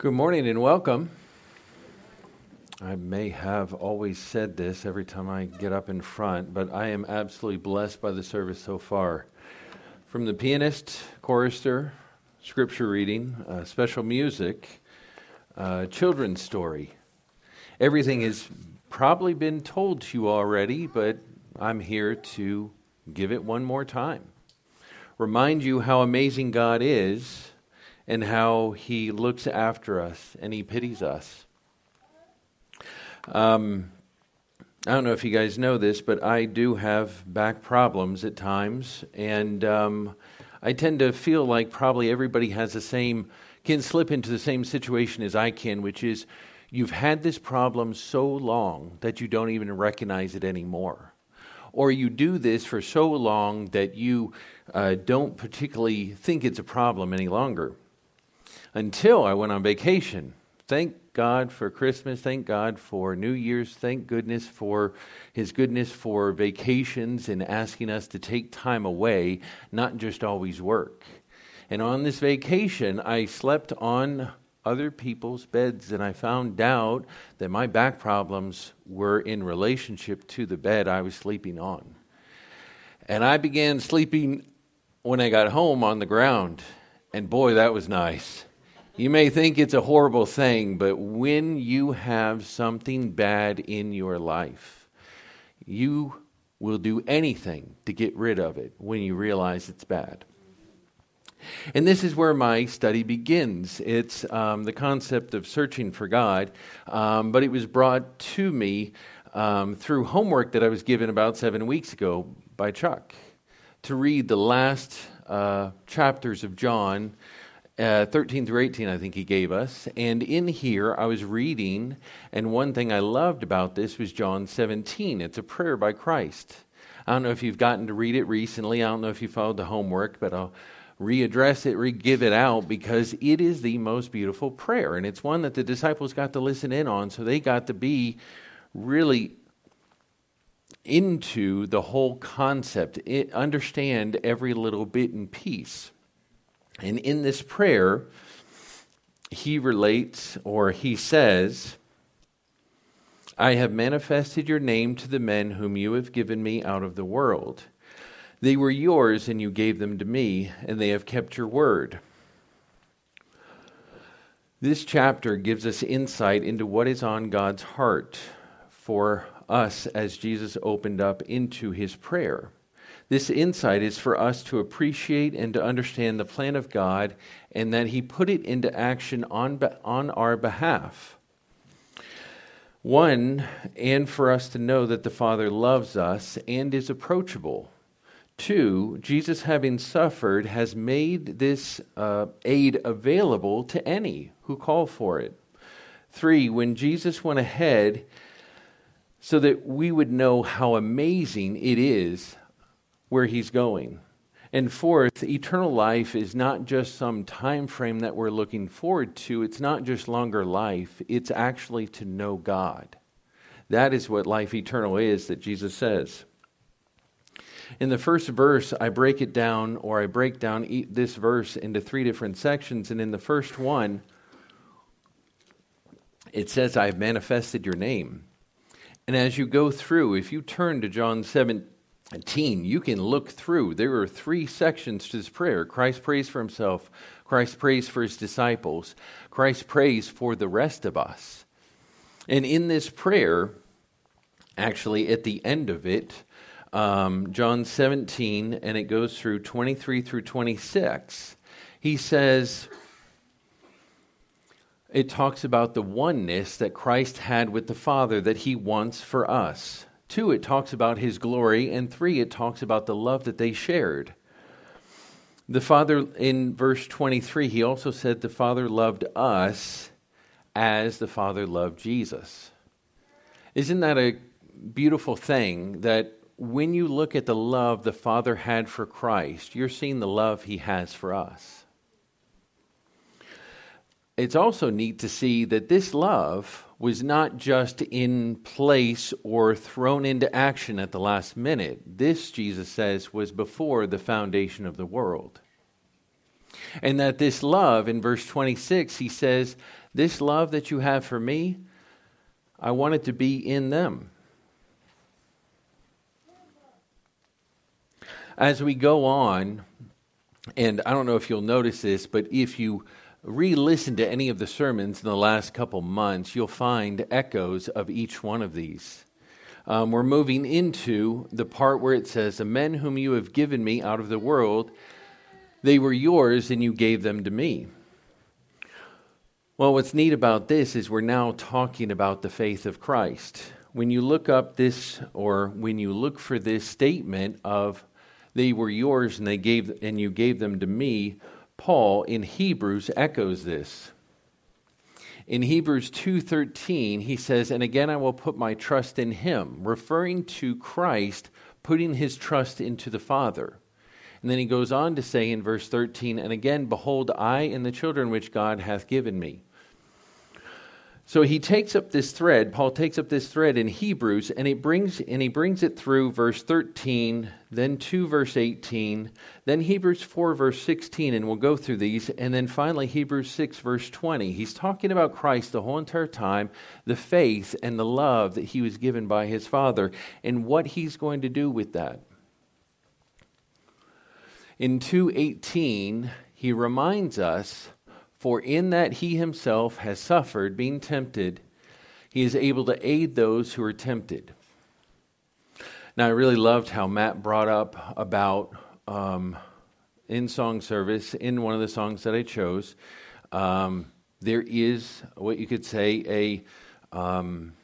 Good morning and welcome. I may have always said this every time I get up in front, but I am absolutely blessed by the service so far. From the pianist, chorister, scripture reading, uh, special music, uh, children's story. Everything has probably been told to you already, but I'm here to give it one more time. Remind you how amazing God is and how he looks after us and he pities us. Um, I don't know if you guys know this, but I do have back problems at times, and um, I tend to feel like probably everybody has the same, can slip into the same situation as I can, which is you've had this problem so long that you don't even recognize it anymore. Or you do this for so long that you uh, don't particularly think it's a problem any longer until I went on vacation. Thank God for Christmas. Thank God for New Year's. Thank goodness for His goodness for vacations and asking us to take time away, not just always work. And on this vacation, I slept on other people's beds, and I found out that my back problems were in relationship to the bed I was sleeping on. And I began sleeping when I got home on the ground, and boy, that was nice. You may think it's a horrible thing, but when you have something bad in your life, you will do anything to get rid of it when you realize it's bad. And this is where my study begins. It's um, the concept of searching for God, um, but it was brought to me um, through homework that I was given about seven weeks ago by Chuck to read the last uh, chapters of John uh, 13 through 18, I think he gave us. And in here, I was reading, and one thing I loved about this was John 17. It's a prayer by Christ. I don't know if you've gotten to read it recently. I don't know if you followed the homework, but I'll readdress it, re give it out, because it is the most beautiful prayer. And it's one that the disciples got to listen in on, so they got to be really into the whole concept, understand every little bit and piece. And in this prayer, he relates or he says, I have manifested your name to the men whom you have given me out of the world. They were yours, and you gave them to me, and they have kept your word. This chapter gives us insight into what is on God's heart for us as Jesus opened up into his prayer. This insight is for us to appreciate and to understand the plan of God and that He put it into action on, on our behalf. One, and for us to know that the Father loves us and is approachable. Two, Jesus, having suffered, has made this uh, aid available to any who call for it. Three, when Jesus went ahead, so that we would know how amazing it is where he's going. And fourth, eternal life is not just some time frame that we're looking forward to. It's not just longer life. It's actually to know God. That is what life eternal is that Jesus says. In the first verse, I break it down, or I break down this verse into three different sections. And in the first one, it says, I've manifested your name. And as you go through, if you turn to John 7, teen, you can look through. There are three sections to this prayer Christ prays for himself, Christ prays for his disciples, Christ prays for the rest of us. And in this prayer, actually, at the end of it, um, John 17, and it goes through 23 through 26, he says, it talks about the oneness that Christ had with the Father that he wants for us. Two, it talks about his glory. And three, it talks about the love that they shared. The Father, in verse 23, he also said the Father loved us as the Father loved Jesus. Isn't that a beautiful thing that when you look at the love the Father had for Christ, you're seeing the love he has for us? It's also neat to see that this love was not just in place or thrown into action at the last minute. This, Jesus says, was before the foundation of the world. And that this love, in verse 26, he says This love that you have for me, I want it to be in them. As we go on, and I don't know if you'll notice this, but if you re listen to any of the sermons in the last couple months, you'll find echoes of each one of these. Um, we're moving into the part where it says, The men whom you have given me out of the world, they were yours, and you gave them to me. Well, what's neat about this is we're now talking about the faith of Christ. When you look up this, or when you look for this statement of they were yours and they gave and you gave them to me, Paul in Hebrews echoes this. In Hebrews 2:13, he says, "And again I will put my trust in him," referring to Christ putting his trust into the Father. And then he goes on to say in verse 13, "And again behold I and the children which God hath given me." So he takes up this thread, Paul takes up this thread in Hebrews and he brings and he brings it through verse 13, then 2 verse 18, then Hebrews 4 verse 16 and we'll go through these and then finally Hebrews 6 verse 20. He's talking about Christ the whole entire time, the faith and the love that he was given by his Father and what he's going to do with that. In 2:18, he reminds us for in that he himself has suffered, being tempted, he is able to aid those who are tempted. Now, I really loved how Matt brought up about um, in song service, in one of the songs that I chose, um, there is what you could say a, um,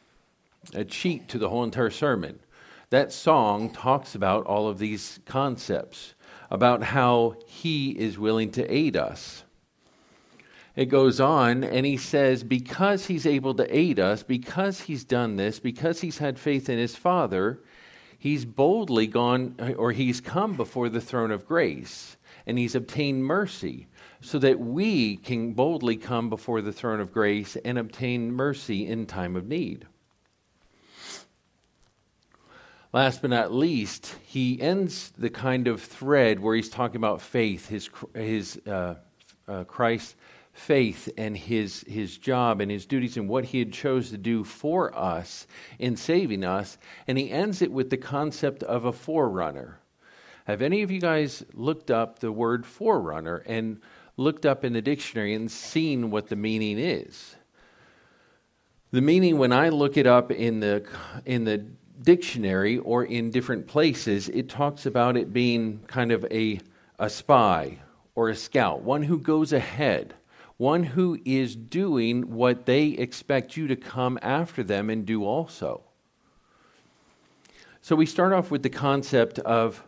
a cheat to the whole entire sermon. That song talks about all of these concepts, about how he is willing to aid us it goes on and he says, because he's able to aid us, because he's done this, because he's had faith in his Father, he's boldly gone or he's come before the throne of grace and he's obtained mercy so that we can boldly come before the throne of grace and obtain mercy in time of need. Last but not least, he ends the kind of thread where he's talking about faith, his, his uh, uh, Christ faith and his, his job and his duties and what he had chose to do for us in saving us. And he ends it with the concept of a forerunner. Have any of you guys looked up the word forerunner and looked up in the dictionary and seen what the meaning is? The meaning, when I look it up in the, in the dictionary or in different places, it talks about it being kind of a, a spy or a scout, one who goes ahead one who is doing what they expect you to come after them and do also. So we start off with the concept of,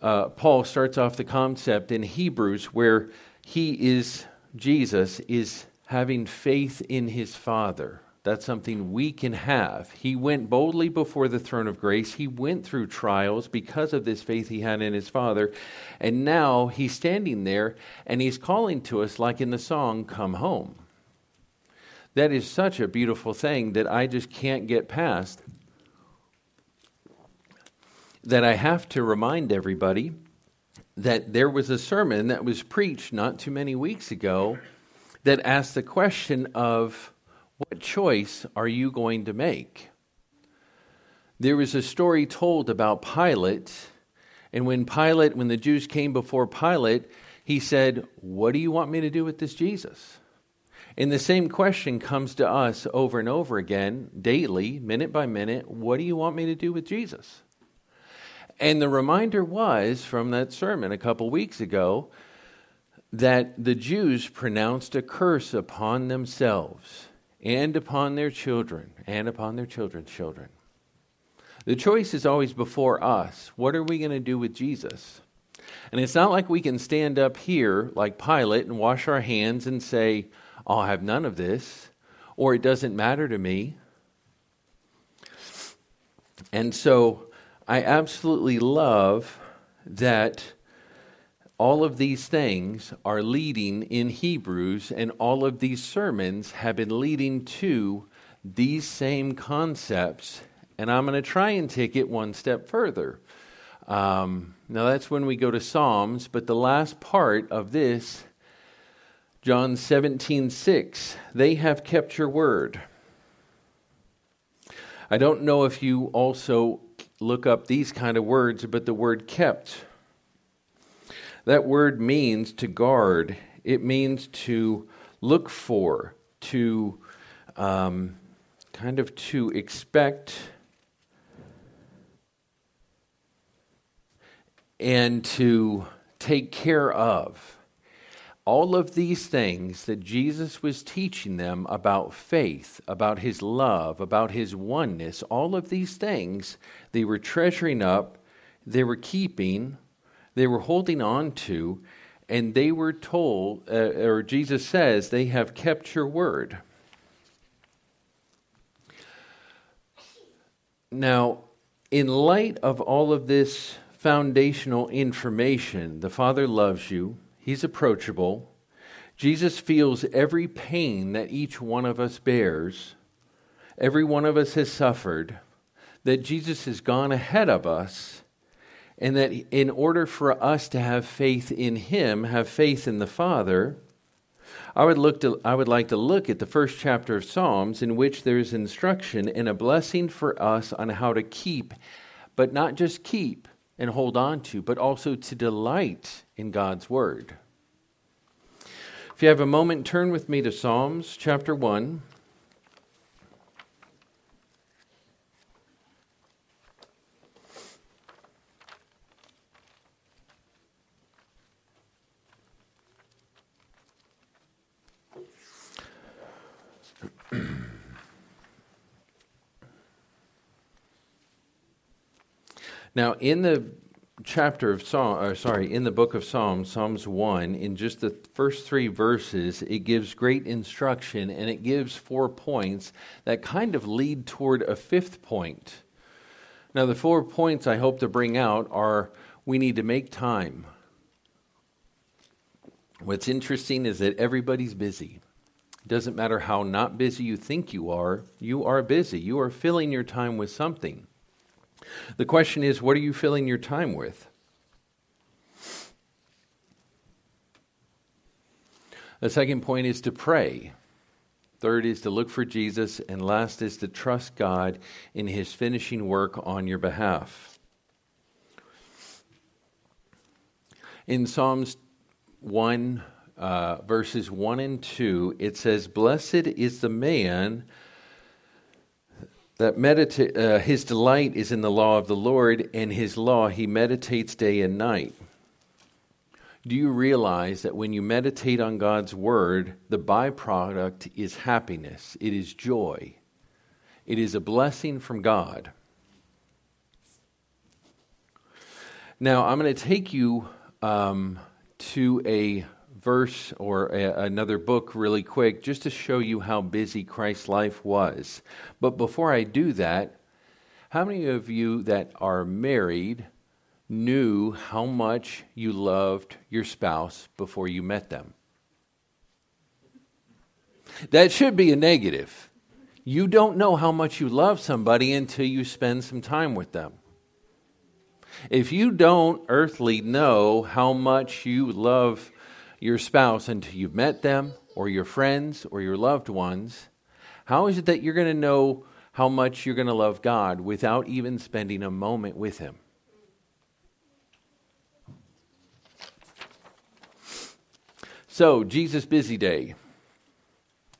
uh, Paul starts off the concept in Hebrews where he is, Jesus is having faith in his Father. That's something we can have. He went boldly before the throne of grace. He went through trials because of this faith he had in his Father. And now he's standing there and he's calling to us, like in the song, Come Home. That is such a beautiful thing that I just can't get past. That I have to remind everybody that there was a sermon that was preached not too many weeks ago that asked the question of what choice are you going to make? There was a story told about Pilate, and when Pilate, when the Jews came before Pilate, he said, What do you want me to do with this Jesus? And the same question comes to us over and over again, daily, minute by minute What do you want me to do with Jesus? And the reminder was from that sermon a couple weeks ago that the Jews pronounced a curse upon themselves and upon their children, and upon their children's children. The choice is always before us. What are we going to do with Jesus? And it's not like we can stand up here like Pilate and wash our hands and say, oh, I'll have none of this, or it doesn't matter to me. And so I absolutely love that all of these things are leading in Hebrews, and all of these sermons have been leading to these same concepts. And I'm going to try and take it one step further. Um, now, that's when we go to Psalms, but the last part of this John 17, 6, they have kept your word. I don't know if you also look up these kind of words, but the word kept. That word means to guard, it means to look for, to um, kind of to expect and to take care of. All of these things that Jesus was teaching them about faith, about his love, about his oneness, all of these things they were treasuring up, they were keeping, they were holding on to, and they were told, uh, or Jesus says, they have kept your word. Now, in light of all of this foundational information, the Father loves you, He's approachable. Jesus feels every pain that each one of us bears. Every one of us has suffered. That Jesus has gone ahead of us. And that in order for us to have faith in Him, have faith in the Father, I would, look to, I would like to look at the first chapter of Psalms, in which there is instruction and a blessing for us on how to keep, but not just keep and hold on to, but also to delight in God's Word. If you have a moment, turn with me to Psalms chapter 1. Now, in the chapter of Psalm, or uh, sorry, in the book of Psalms, Psalms 1, in just the first three verses, it gives great instruction and it gives four points that kind of lead toward a fifth point. Now, the four points I hope to bring out are we need to make time. What's interesting is that everybody's busy. It doesn't matter how not busy you think you are, you are busy. You are filling your time with something. The question is, what are you filling your time with? The second point is to pray. Third is to look for Jesus. And last is to trust God in his finishing work on your behalf. In Psalms 1, uh, verses 1 and 2, it says, Blessed is the man that medita- uh, his delight is in the law of the Lord, and his law he meditates day and night. Do you realize that when you meditate on God's word, the byproduct is happiness, it is joy, it is a blessing from God? Now, I'm going to take you um, to a verse or a, another book really quick just to show you how busy Christ's life was. But before I do that, how many of you that are married knew how much you loved your spouse before you met them? That should be a negative. You don't know how much you love somebody until you spend some time with them. If you don't earthly know how much you love your spouse until you've met them, or your friends, or your loved ones, how is it that you're going to know how much you're going to love God without even spending a moment with Him? So, Jesus' busy day.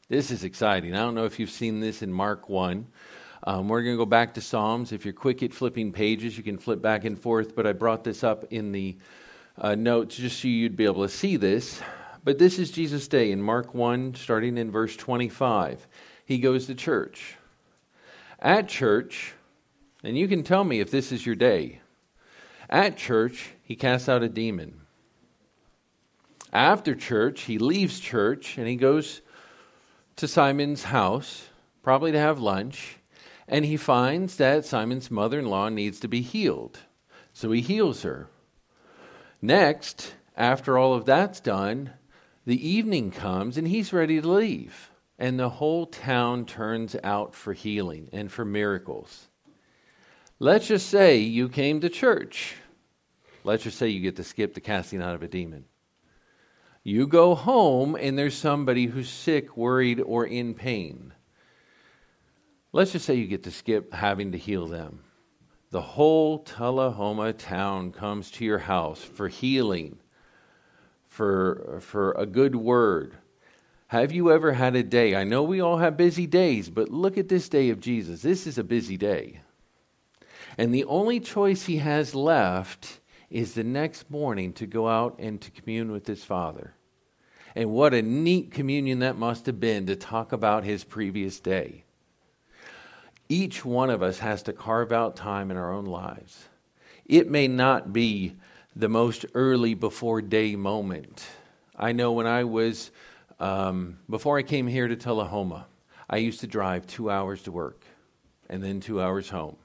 This is exciting. I don't know if you've seen this in Mark 1. Um, we're going to go back to Psalms. If you're quick at flipping pages, you can flip back and forth, but I brought this up in the uh, notes just so you'd be able to see this. But this is Jesus' day in Mark 1, starting in verse 25. He goes to church. At church, and you can tell me if this is your day. At church, he casts out a demon. After church, he leaves church and he goes to Simon's house, probably to have lunch, and he finds that Simon's mother in law needs to be healed. So he heals her. Next, after all of that's done, the evening comes and he's ready to leave. And the whole town turns out for healing and for miracles. Let's just say you came to church. Let's just say you get to skip the casting out of a demon. You go home and there's somebody who's sick, worried, or in pain. Let's just say you get to skip having to heal them. The whole Tullahoma town comes to your house for healing, for, for a good word. Have you ever had a day? I know we all have busy days, but look at this day of Jesus. This is a busy day. And the only choice he has left is the next morning to go out and to commune with his Father. And what a neat communion that must have been to talk about his previous day. Each one of us has to carve out time in our own lives. It may not be the most early before day moment. I know when I was, um, before I came here to Tullahoma, I used to drive two hours to work and then two hours home.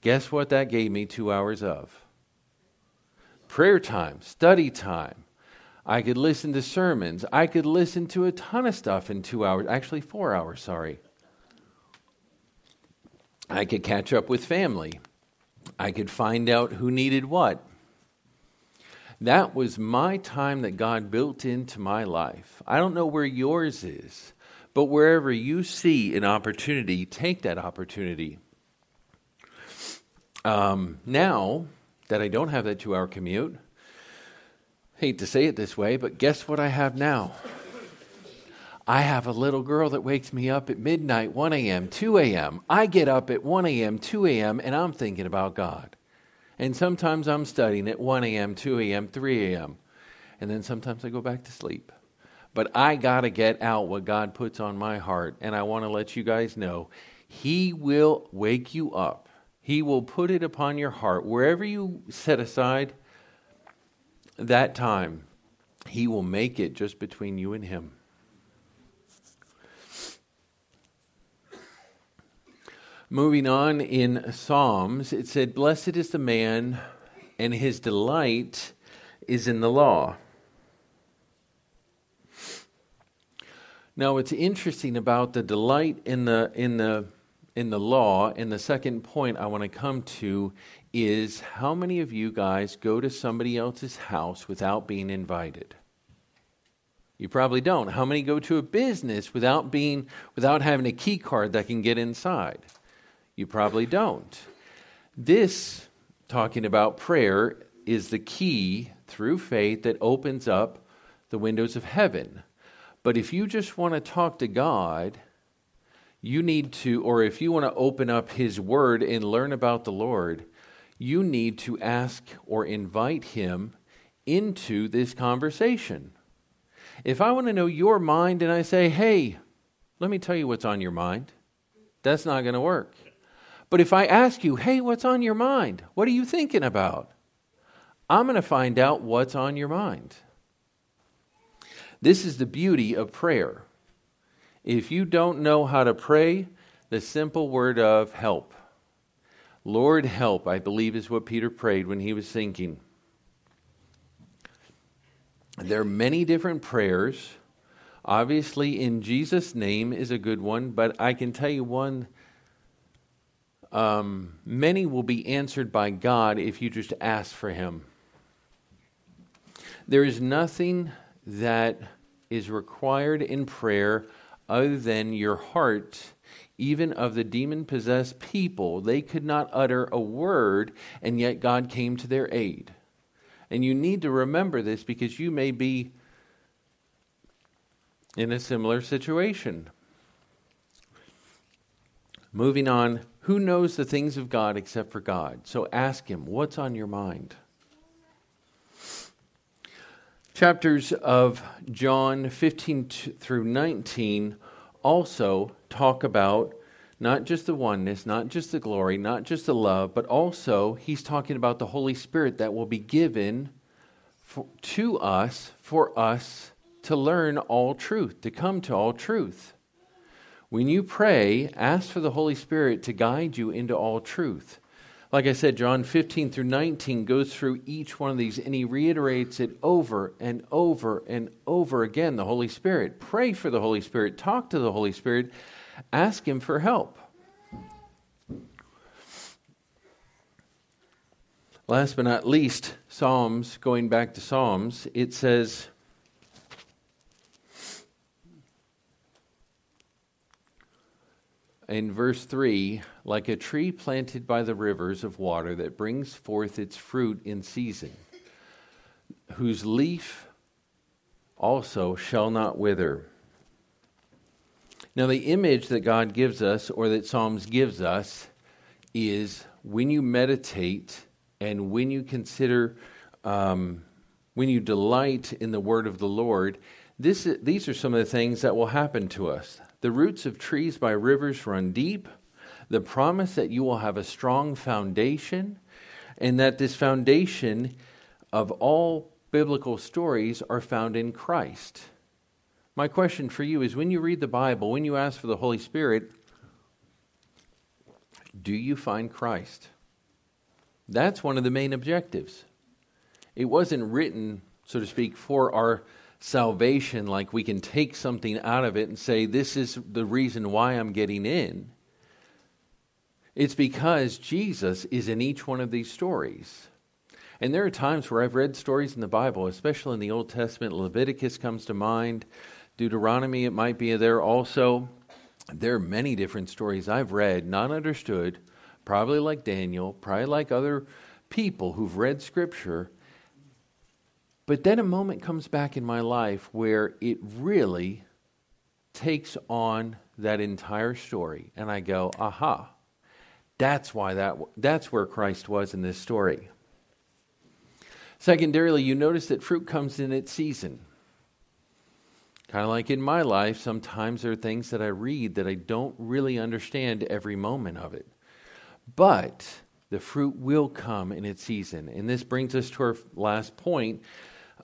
Guess what that gave me two hours of? prayer time, study time. I could listen to sermons. I could listen to a ton of stuff in two hours, actually, four hours, sorry. I could catch up with family. I could find out who needed what. That was my time that God built into my life. I don't know where yours is, but wherever you see an opportunity, take that opportunity. Um, now, that I don't have that two hour commute. Hate to say it this way, but guess what I have now? I have a little girl that wakes me up at midnight, 1 a.m., 2 a.m. I get up at 1 a.m., 2 a.m., and I'm thinking about God. And sometimes I'm studying at 1 a.m., 2 a.m., 3 a.m., and then sometimes I go back to sleep. But I got to get out what God puts on my heart, and I want to let you guys know He will wake you up he will put it upon your heart. Wherever you set aside that time, He will make it just between you and Him. Moving on in Psalms, it said, Blessed is the man, and his delight is in the law. Now, what's interesting about the delight in the, in the in the law. And the second point I want to come to is how many of you guys go to somebody else's house without being invited? You probably don't. How many go to a business without being without having a key card that can get inside? You probably don't. This talking about prayer is the key through faith that opens up the windows of heaven. But if you just want to talk to God you need to, or if you want to open up His Word and learn about the Lord, you need to ask or invite Him into this conversation. If I want to know your mind and I say, hey, let me tell you what's on your mind, that's not going to work. But if I ask you, hey, what's on your mind? What are you thinking about? I'm going to find out what's on your mind. This is the beauty of prayer. If you don't know how to pray, the simple word of help. Lord, help, I believe is what Peter prayed when he was sinking. There are many different prayers. Obviously, in Jesus' name is a good one, but I can tell you one. Um, many will be answered by God if you just ask for Him. There is nothing that is required in prayer other than your heart, even of the demon possessed people. They could not utter a word, and yet God came to their aid. And you need to remember this because you may be in a similar situation. Moving on, who knows the things of God except for God? So ask Him, what's on your mind? Chapters of John 15 through 19 also talk about not just the oneness, not just the glory, not just the love, but also he's talking about the Holy Spirit that will be given for, to us for us to learn all truth, to come to all truth. When you pray, ask for the Holy Spirit to guide you into all truth. Like I said, John 15 through 19 goes through each one of these and he reiterates it over and over and over again. The Holy Spirit. Pray for the Holy Spirit. Talk to the Holy Spirit. Ask Him for help. Last but not least, Psalms, going back to Psalms, it says, in verse 3 like a tree planted by the rivers of water that brings forth its fruit in season, whose leaf also shall not wither. Now, the image that God gives us, or that Psalms gives us, is when you meditate and when you consider, um, when you delight in the word of the Lord, this, these are some of the things that will happen to us. The roots of trees by rivers run deep. The promise that you will have a strong foundation, and that this foundation of all biblical stories are found in Christ. My question for you is when you read the Bible, when you ask for the Holy Spirit, do you find Christ? That's one of the main objectives. It wasn't written, so to speak, for our salvation, like we can take something out of it and say, this is the reason why I'm getting in. It's because Jesus is in each one of these stories. And there are times where I've read stories in the Bible, especially in the Old Testament. Leviticus comes to mind, Deuteronomy, it might be there also. There are many different stories I've read, not understood, probably like Daniel, probably like other people who've read Scripture. But then a moment comes back in my life where it really takes on that entire story, and I go, aha, that's why that, that's where Christ was in this story. Secondarily, you notice that fruit comes in its season. Kind of like in my life, sometimes there are things that I read that I don't really understand every moment of it. But the fruit will come in its season. And this brings us to our last point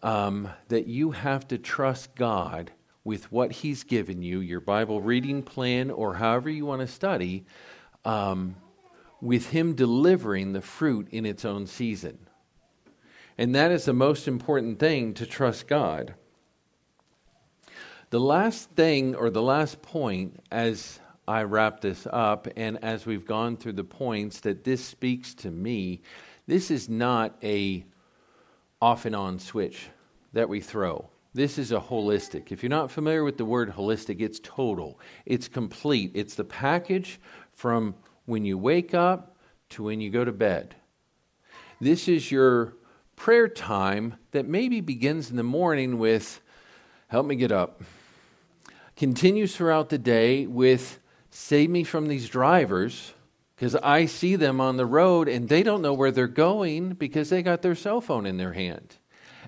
um, that you have to trust God with what He's given you, your Bible reading plan, or however you want to study, um, with Him delivering the fruit in its own season. And that is the most important thing to trust God. The last thing, or the last point, as I wrap this up, and as we've gone through the points that this speaks to me, this is not a off and on switch that we throw. This is a holistic. If you're not familiar with the word holistic, it's total, it's complete. It's the package from when you wake up to when you go to bed. This is your prayer time that maybe begins in the morning with, Help me get up continues throughout the day with save me from these drivers because I see them on the road and they don't know where they're going because they got their cell phone in their hand.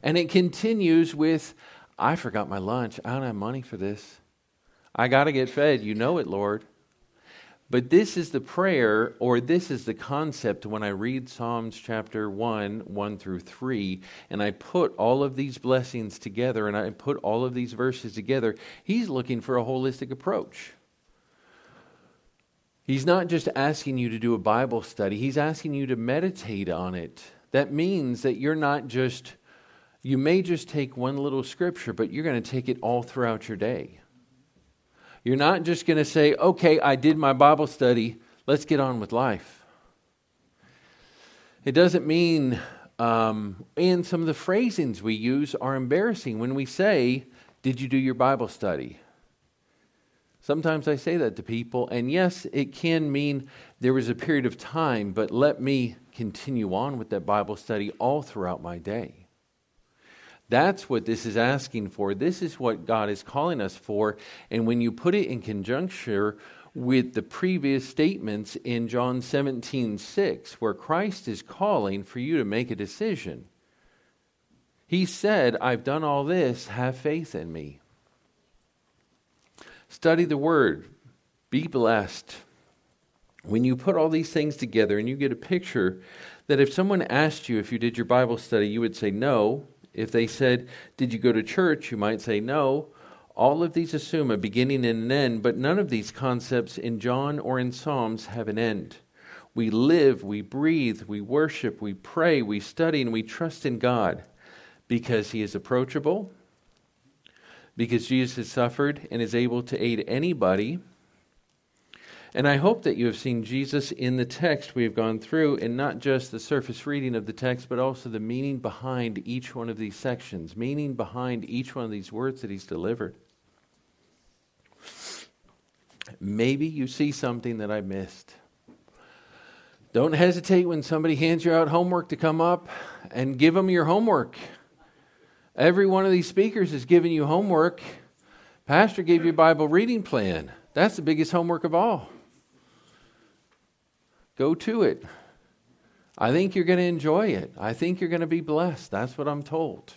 And it continues with I forgot my lunch. I don't have money for this. I got to get fed. You know it, Lord. But this is the prayer, or this is the concept when I read Psalms chapter 1, 1 through 3, and I put all of these blessings together and I put all of these verses together. He's looking for a holistic approach. He's not just asking you to do a Bible study, he's asking you to meditate on it. That means that you're not just, you may just take one little scripture, but you're going to take it all throughout your day. You're not just going to say, okay, I did my Bible study, let's get on with life. It doesn't mean, um, and some of the phrasings we use are embarrassing when we say, Did you do your Bible study? Sometimes I say that to people, and yes, it can mean there was a period of time, but let me continue on with that Bible study all throughout my day. That's what this is asking for. This is what God is calling us for. And when you put it in conjuncture with the previous statements in John 17 6, where Christ is calling for you to make a decision, He said, I've done all this, have faith in me. Study the Word, be blessed. When you put all these things together and you get a picture that if someone asked you if you did your Bible study, you would say no if they said, Did you go to church? you might say no. All of these assume a beginning and an end, but none of these concepts in John or in Psalms have an end. We live, we breathe, we worship, we pray, we study, and we trust in God because He is approachable, because Jesus has suffered and is able to aid anybody and I hope that you have seen Jesus in the text we have gone through, and not just the surface reading of the text, but also the meaning behind each one of these sections, meaning behind each one of these words that he's delivered. maybe you see something that I missed. Don't hesitate when somebody hands you out homework to come up and give them your homework. Every one of these speakers is giving you homework. Pastor gave you a Bible reading plan. That's the biggest homework of all. Go to it. I think you're going to enjoy it. I think you're going to be blessed. That's what I'm told.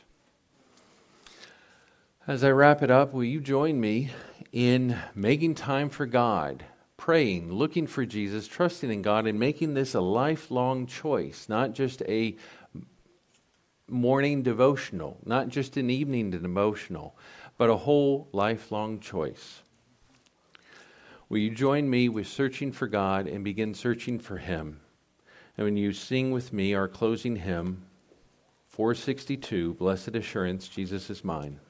As I wrap it up, will you join me in making time for God, praying, looking for Jesus, trusting in God, and making this a lifelong choice, not just a morning devotional, not just an evening devotional, but a whole lifelong choice? Will you join me with searching for God and begin searching for Him? And when you sing with me our closing hymn, 462, Blessed Assurance, Jesus is Mine.